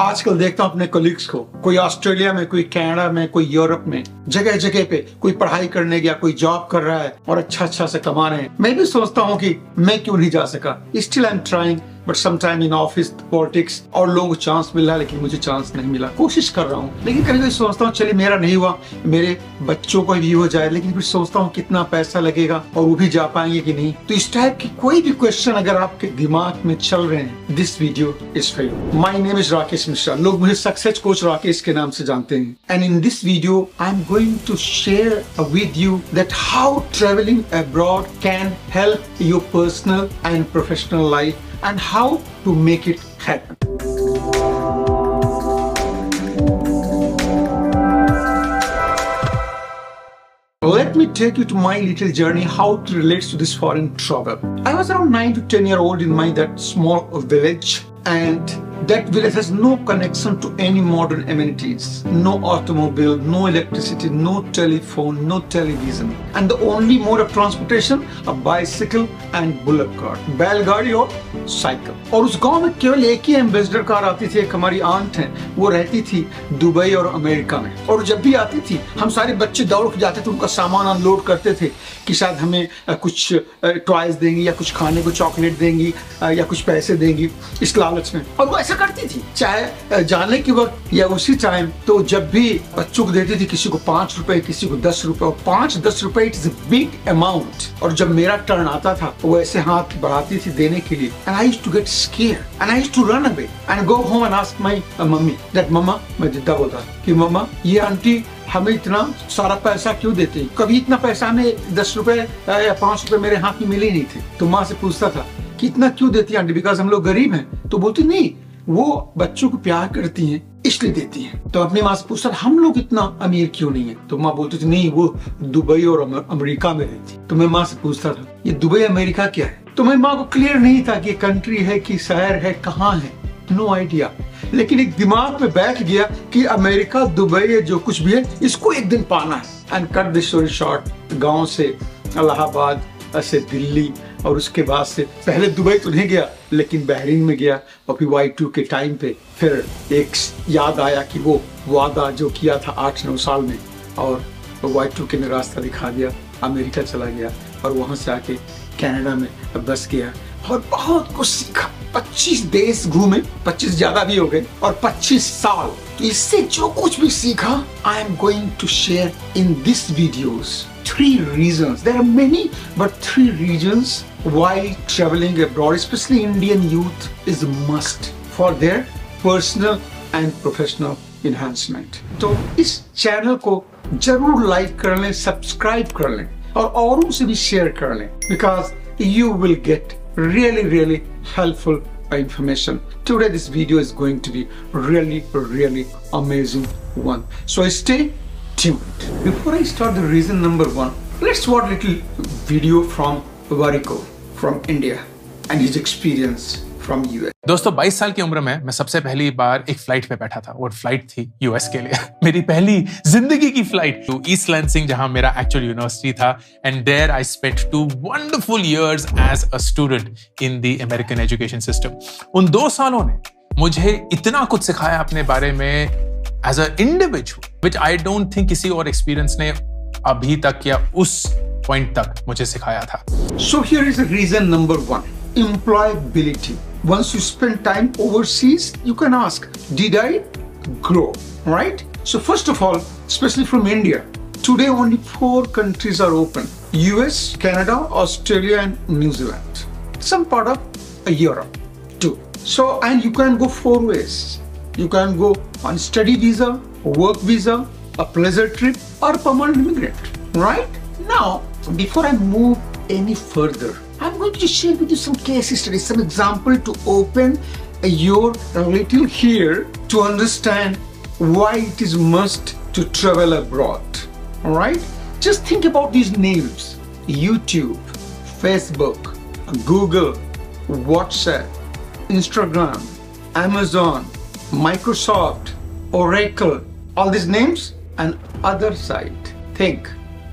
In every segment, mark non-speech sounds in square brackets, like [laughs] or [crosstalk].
आजकल देखता हूँ अपने कोलिग्स को, कोई ऑस्ट्रेलिया में, कोई कनाडा में, कोई यूरोप में जगह जगह पे कोई पढ़ाई करने गया, कोई जॉब कर रहा है और अच्छा अच्छा से कमा रहे हैं। मैं भी सोचता हूँ कि मैं क्यों नहीं जा सका। Still I am trying but sometime in office politics और लोगों को चांस मिल रहा लेकिन मुझे चांस नहीं मिला। कोशिश कर रहा हूँ, लेकिन कभी कभी सोचता हूँ, चलिए मेरा नहीं हुआ, मेरे बच्चों को भी हो जाए, लेकिन फिर सोचता हूँ कितना पैसा लगेगा और वो भी जा पाएँगे कि नहीं। तो इस टाइप की कोई भी क्वेश्चन अगर आपके दिमाग में चल रहे हैं this video is for you my name is Rakesh Mishra लोग मुझे सक्सेस कोच राकेश के नाम से जानते हैं। And in this video I am going to share with you that how travelling abroad can help your personal and professional life and how to make it happen. Let me take you to my little journey, how it relates to this foreign travel. I was around 9 to 10 year old in my that small village and that village has no connection to any modern amenities. No automobile, no electricity, no telephone, no television. And the only mode of transportation, a bicycle and bullock cart. बैलगाड़ी और cycle और उस गाँव में केवल एक ही ambassador car आती थी एक हमारी आंट है वो रहती थी दुबई और अमेरिका में और जब भी आती थी हम सारे बच्चे दौड़ के जाते थे उनका सामान अनलोड करते थे कि शायद हमें कुछ टॉयज देंगी या कुछ खाने को चॉकलेट देंगी या कुछ पैसे देंगी इस लालच में और ऐसा करती थी? चाहे जाने के वक्त या उसी टाइम तो जब भी बच्चों को देती थी किसी को पाँच रुपए, किसी को दस रुपए, और पाँच दस रुपए इट इज़ बिग अमाउंट और जब मेरा टर्न आता था, वो ऐसे हाथ बढ़ाती थी देने के लिए। And I to get scare and I to run away and go home and ask my mummy that mamma मैं जिद्दा बोलता कि, मम्मा, ये आंटी हमें इतना सारा पैसा क्यों देते कभी इतना पैसा हमें दस रुपए या पाँच रुपए मेरे हाथ में मिले नहीं थे। तो माँ से पूछता था कि, इतना क्यों देती आंटी? बिकॉज़ हम लोग गरीब हैं। तो बोलती, नहीं वो बच्चों को प्यार करती हैं, इसलिए देती हैं। तो अपनी माँ से पूछता हम लोग इतना अमीर क्यों नहीं है? तो माँ बोलती थी नहीं, वो दुबई और अमेरिका में रहती तो मैं माँ से पूछता था ये दुबई, अमेरिका क्या है? तो मैं माँ को क्लियर नहीं था कि कंट्री है कि शहर है, कहाँ है। नो no आइडिया लेकिन एक दिमाग में बैठ गया कि अमेरिका, दुबई है, जो कुछ भी है, इसको एक दिन पाना है। And cut this story short गाँव से इलाहाबाद से दिल्ली और उसके बाद से पहले दुबई तो नहीं गया, लेकिन बहरीन में गया और फिर वाई टू के टाइम पे फिर एक याद आया कि वो वादा जो किया था आठ नौ साल में और वाई टू के ने रास्ता दिखा दिया, अमेरिका चला गया और वहाँ से आके कनाडा में बस गया और बहुत कुछ सीखा। पच्चीस देश घूमे, पच्चीस ज़्यादा भी हो गए, और पच्चीस साल। तो इससे जो कुछ भी सीखा I am going to share in this video three reason there are many but three reason why travelling abroad specially Indian youth is must for their personal and professional enhancement तो इस चैनल को ज़रूर like कर लें subscribe कर लें, और औरों से भी शेयर कर लें because you will get really really helpful information. Today this video is going to be really really amazing one. So stay tuned. Before I start the reason number one, let's watch little video from Variko from India and his experience from US. दोस्तों 22 साल की उम्र में मैं सबसे पहली बार एक flight पे बैठा था और फ़्लाइट थी यूएस के लिए। [laughs] मेरी पहली ज़िंदगी की फ़्लाइट। टू ईस्ट लैंसिंग जहाँ मेरा एक्चुअल यूनिवर्सिटी था and there I spent two wonderful years as a student in the American education system उन दो सालों ने मुझे इतना कुछ सिखाया अपने बारे में as a individual which I don't think किसी और एक्सपीरियंस ने अभी तक या उस पॉइंट तक मुझे सिखाया था। So here is reason number one employability. Once you spend time overseas you can ask did i grow? Right? So first of all especially from india today only four countries are open. Us canada australia and new zealand. Some part of europe too. So and you can go four ways. You can go on study visa, work visa, a pleasure trip, or permanent immigrant. Right? Now, before I move any further, I'm going to share with you some case studies, some example to open your little here to understand why it is must to travel abroad. Alright? Just think about these names. YouTube, Facebook, Google, WhatsApp, Instagram, Amazon, Microsoft, Oracle, all these names, and other side. Think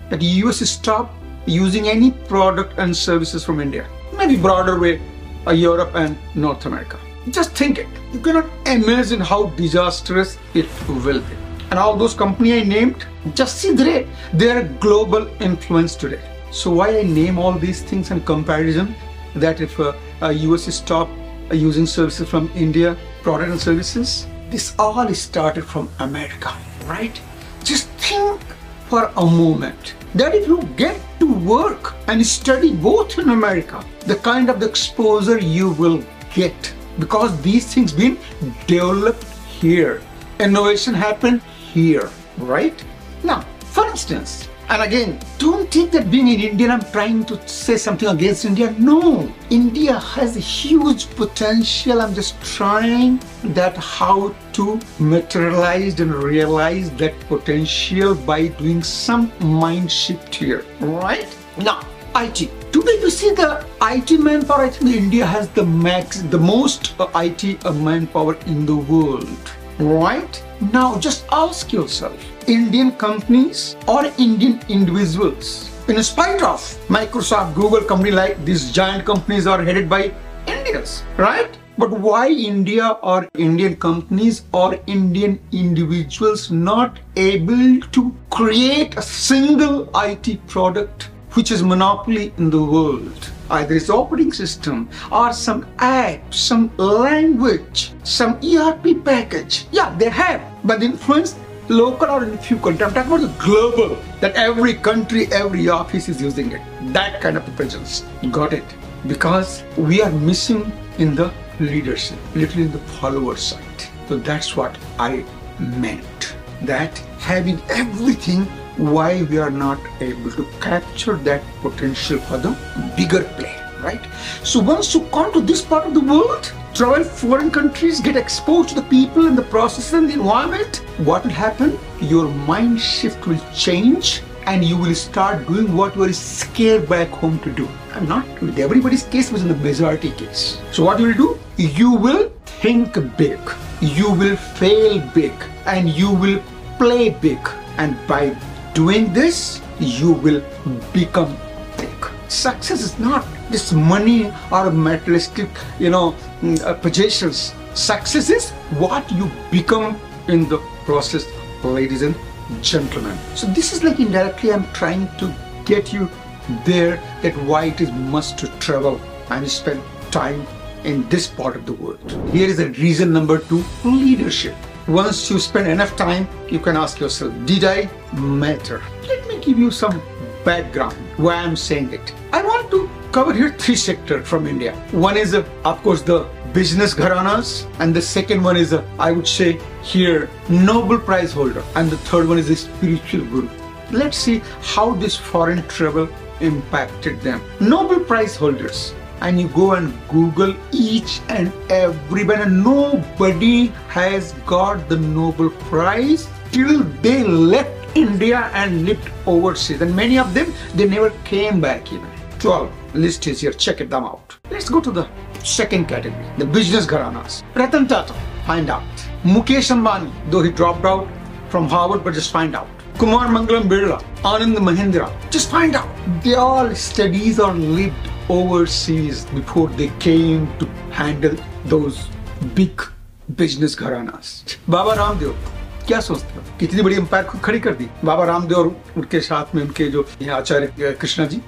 that the US stop using any product and services from India. Maybe broader way, uh, Europe and North America. just think it. You cannot imagine how disastrous it will be. And all those companies I named, just see they they're global influence today. So why I name all these things in comparison? That if uh, a US stop uh, using services from India, product and services, this all started from America, right? Just think for a moment that if you get to work and study both in America, the kind of exposure you will get because these things been developed here. Innovation happened here, right? Now, for instance, and again, don't think that being an Indian, I'm trying to say something against India. No, India has a huge potential. I'm just trying that how to materialize and realize that potential by doing some mind shift here, right? Now, IT. Today, you see the IT manpower. I think India has the max, the most uh, IT uh, manpower in the world, right? Now, just ask yourself Indian companies or Indian individuals. In spite of Microsoft, Google, company like these giant companies are headed by Indians, right? But why India or Indian companies or Indian individuals not able to create a single IT product which is monopoly in the world? Either its operating system or some app, some language, some ERP package. Yeah, they have, but the influence local or in few countries. I'm talking about the global, that every country, every office is using it. That kind of presence. Got it? Because we are missing in the leadership, literally in the follower side. So that's what I meant. That having everything, why we are not able to capture that potential for the bigger play, right? So once you come to this part of the world, travel foreign countries, get exposed to the people and the process and the environment, what will happen? Your mind shift will change and you will start doing what you are scared back home to do. I'm not with everybody's case, but in the majority case. So what you will do? You will think big, you will fail big, and you will play big. And by doing this, you will become big. Success is not this money or materialistic, you know, mm, uh, possessions. Success is what you become in the process, ladies and gentlemen. So this is like indirectly I'm trying to get you there that why it is must to travel and spend time in this part of the world. Here is the reason number two, leadership. Once you spend enough time, you can ask yourself, did I matter? Let me give you some background why I'm saying it. I want to cover here three sectors from India. One is, of course, the business gharanas, and the second one is, I would say, here, Nobel Prize holder, and the third one is a spiritual guru. Let's see how this foreign travel impacted them. Nobel Prize holders, and you go and Google each and everyone, and nobody has got the Nobel Prize till they left India and lived overseas. And many of them, they never came back even. 12 list is here, check it them out. Let's go to the second category, the business gharanas. Ratan Tata, find out. Mukesh Ambani, though he dropped out from Harvard, but just find out. Kumar Mangalam Birla, Anand Mahindra, just find out. They all studies or lived overseas before they came to handle those big business gharanas. Baba Ramdev क्या सोचते हो कितनी बड़ी empire को खड़ी कर दी बाबा रामदेव और उनके साथ में उनके जो आचार्य Krishna ji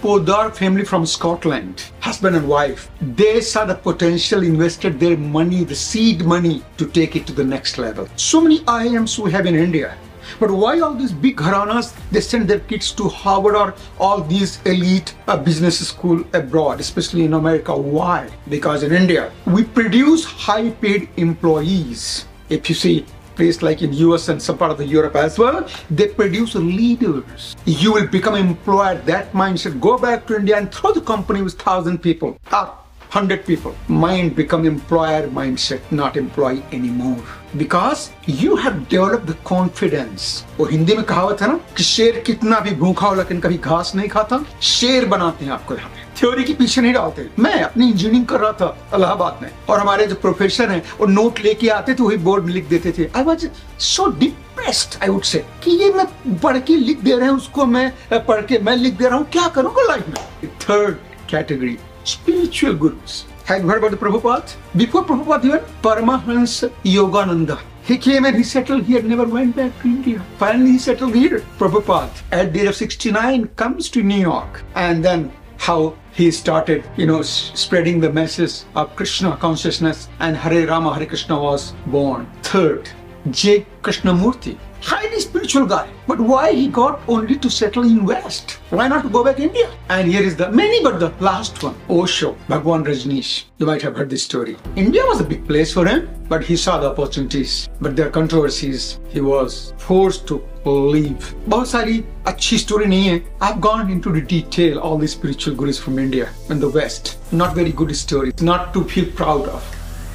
Poddar family from Scotland, husband and wife, they saw the potential, invested their money, the seed money, to take it to the next level. So many IIMs we have in India, but why all these big gharanas, they send their kids to Harvard or all these elite uh, business school abroad, especially in America? Why? Because in India, we produce high paid employees. If you see place like in US and some part of the Europe as well, they produce leaders. You will become employer, that mindset. Go back to India and throw the company with thousand people. Ah, 100 people. Mind become employer mindset, not employee anymore. Because you have developed the confidence. वो हिंदी में कहावत है ना कि शेर कितना भी भूखा हो लेकिन कभी घास नहीं खाता शेर बनाते हैं आपको यहाँ पे थ्योरी के पीछे नहीं डालते मैं अपनी इंजीनियरिंग कर रहा था इलाहाबाद में और हमारे जो प्रोफेसर हैं वो नोट लेके आते थे वही बोर्ड में लिख देते थे I was so depressed I would say कि ये मैं पढ़ के लिख दे रहे हैं उसको मैं पढ़ के मैं लिख दे रहा हूँ क्या करूँगा लाइफ में third category spiritual gurus. Have you heard about the Prabhupada? Before Prabhupada, even Paramahansa Yogananda. He came and he settled here, never went back to India. Finally, he settled here. Prabhupada, at the age of 69, comes to New York. And then how he started, you know, spreading the message of Krishna consciousness and Hare Rama, Hare Krishna was born. Third, J. Krishnamurti highly spiritual guy. But why he got only to settle in West? Why not go back India? And here is the many, but the last one, Osho, Bhagwan Rajneesh. You might have heard this story. India was a big place for him, but he saw the opportunities. But there are controversies. He was forced to leave. बहुत सारी अच्छी story नहीं है. I've gone into the detail all these spiritual gurus from India and the West. Not very good story. Not to feel proud of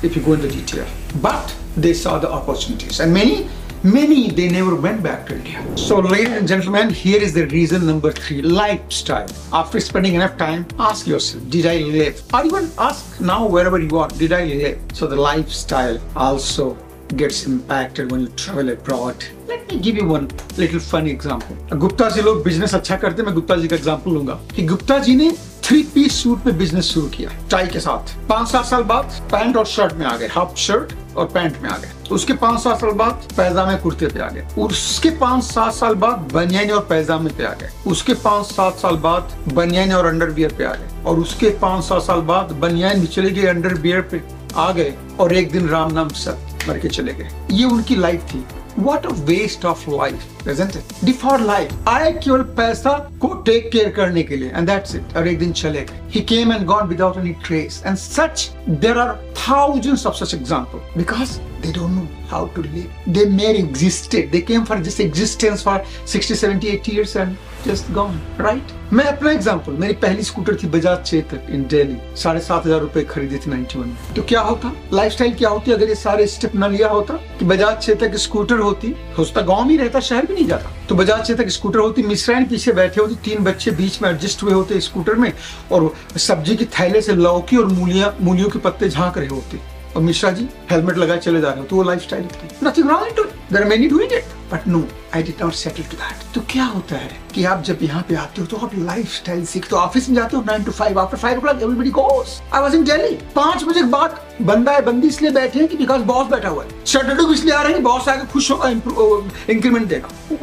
if you go into detail. But they saw the opportunities. And many Many, they never went back to India. So ladies and gentlemen, here is the reason number three, lifestyle. After spending enough time, ask yourself, did I live? Or even ask now wherever you are, did I live? So the lifestyle also gets impacted when you travel abroad. Let me give you one little funny example. Gupta ji लोग business अच्छा करते मैं गुप्ता जी का example लूंगा कि गुप्ता जी ने three piece suit में business शुरू किया टाई के साथ पांच सात साल बाद पैंट और शर्ट में आ गए हाफ शर्ट और पैंट में आ गए। उसके पाँच सात साल बाद पैजामे कुर्ते पे आ गए। उसके पाँच सात साल बाद बनियान और पैजामे पे आ गए। उसके पाँच सात साल बाद बनियान और अंडरवियर पे आ गए। और उसके पाँच सात साल बाद बनियान भी चले गए, अंडरवियर पे आ गए और एक दिन राम नाम सर मर के चले गए। ये उनकी लाइफ थी। What a waste of life, isn't it? Default life. आए केवल पैसा को टेक केयर करने के लिए and that's it. और एक दिन चले गए. He came and gone without any trace. And such, there are thousands of such examples because they don't know how to live. They may existed. They came for just existence for 60, 70, 80 years and just gone, right? मैं अपना example मेरी पहली scooter थी बजाज चेतक इन दिल्ली साढ़े सात हज़ार रुपए खरीदी थी 91 में तो क्या होता लाइफस्टाइल क्या होती अगर ये सारे स्टेप न लिया होता कि बजाज चेतक स्कूटर होती होता गाँव में रहता शहर भी नहीं जाता तो बजाज चेतक स्कूटर होती मिश्राइन पीछे बैठे होती तीन बच्चे बीच में एडजस्ट हुए होते स्कूटर में और सब्ज़ी की थैले से लौकी और मूलिया मूलियों के पत्ते झाँक रहे होते और मिश्रा जी हेलमेट लगाए चले जा रहे हो तो वो life style nothing wrong in there many doing it but no I did not settle to that तो क्या होता है कि आप जब यहाँ पे आते हो तो आप लाइफ स्टाइल सीखते हो ऑफ़िस में जाते हो nine to five after five oh everybody goes I was in Delhi पाँच बजे के बाद बंदा है, बंदी इसलिए बैठे हैं कि बिकॉज़ बॉस बैठा हुआ है। शटरडे को इसलिए आ रहे हैं बॉस आके खुश होगा इंक्रीमेंट देगा।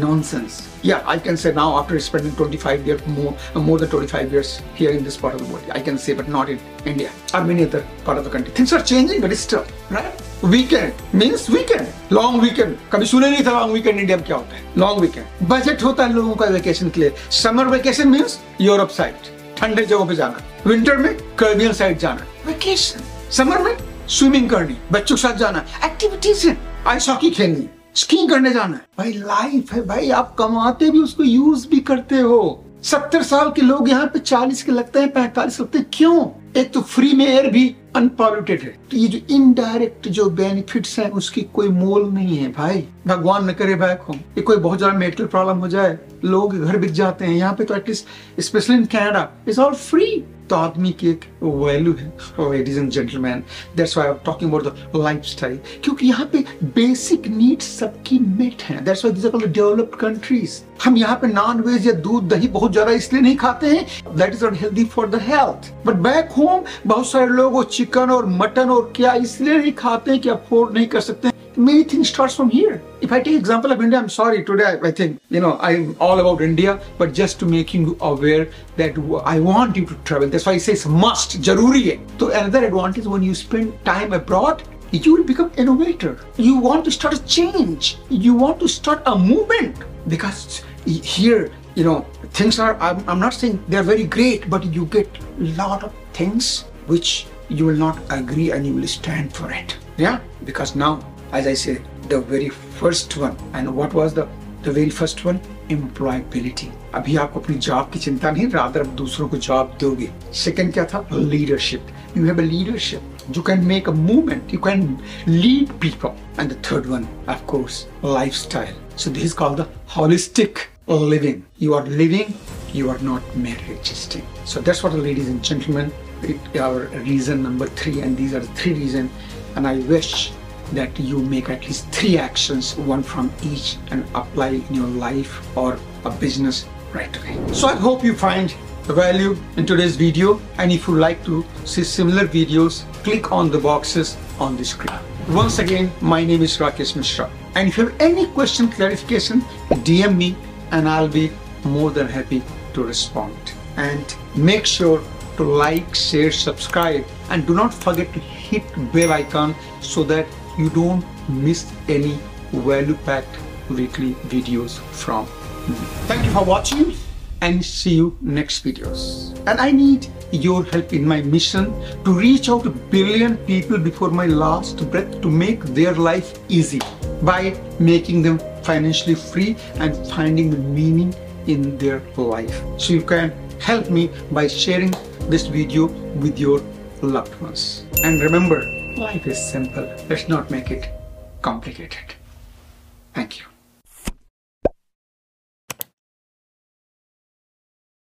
Nonsense. Yeah, I can say now after spending 25 years, more, more than 25 years here in this part of the world, I can say, but not in India or many other part of the country. Things are changing, but still, right? Weekend means weekend, long weekend. कभी सुने नहीं था long weekend India में क्या होता है long weekend. Budget होता है लोगों का वेकेशन के लिए summer vacation means Europe side ठंडे जगहों पे जाना विंटर में कर्बियन साइड जाना वेकेशन समर में स्विमिंग करनी बच्चों के साथ जाना एक्टिविटीज़ है आइस हॉकी खेलनी स्कीइंग करने जाना है। भाई लाइफ है भाई, आप कमाते भी, उसको यूज़ भी करते हो। सत्तर साल के लोग यहाँ पे चालीस के लगते हैं, पैंतालीस लगते हैं। क्यों? एक तो फ्री में एयर भी अनपॉल्यूटेड है। तो ये जो इनडायरेक्ट जो बेनिफिट्स हैं, उसकी कोई मोल नहीं है भाई। भगवान न करे बैक होम ये कोई बहुत ज़्यादा मेडिकल प्रॉब्लम हो जाए, लोग घर बिक जाते हैं। यहाँ पे तो at least specially in Canada is all free तो आदमी की एक वैल्यू है ladies and gentleman that's why I am talking about the lifestyle क्योंकि यहाँ पे बेसिक नीड्स सबकी मेट हैं. That's why this are called developed countries हम यहाँ पे नॉन वेज या दूध, दही बहुत ज़्यादा इसलिए नहीं खाते हैं। That is not healthy for the health but back home बहुत सारे लोग वो चिकन और मटन और क्या इसलिए नहीं खाते हैं कि अफोर्ड नहीं कर सकते many things starts from here. If I take example of India, I'm sorry today. I, think you know I'm all about India, but just to make you aware that I want you to travel. That's why I say it's must, jaruri hai. So another advantage when you spend time abroad, you will become innovator. You want to start a change. You want to start a movement because here you know things are. I'm, I'm not saying they're very great, but you get a lot of things which you will not agree and you will stand for it. Yeah, because now as I said, the very first one. And what was the, the very first one? Employability. अभी आपको अपनी job की चिंता नहीं rather दूसरों को job दोगे second क्या था leadership you have a leadership you can make a movement you can lead people and the third one of course lifestyle so this is called the holistic living you are living you are not mere existing so that's what ladies and gentlemen our reason number three and these are the three reasons and i wish that you make at least three actions, one from each, and apply in your life or a business right away. So I hope you find value in today's video and if you like to see similar videos, click on the boxes on the screen. Once again, my name is Rakesh Mishra and if you have any question, clarification, DM me and I'll be more than happy to respond. And make sure to like, share, subscribe and do not forget to hit bell icon so that you don't miss any value packed weekly videos from me. Thank you for watching and see you next videos. And I need your help in my mission to reach out a billion people before my last breath to make their life easy by making them financially free and finding the meaning in their life. So you can help me by sharing this video with your loved ones. And remember, life is simple. Let's not make it complicated. Thank you.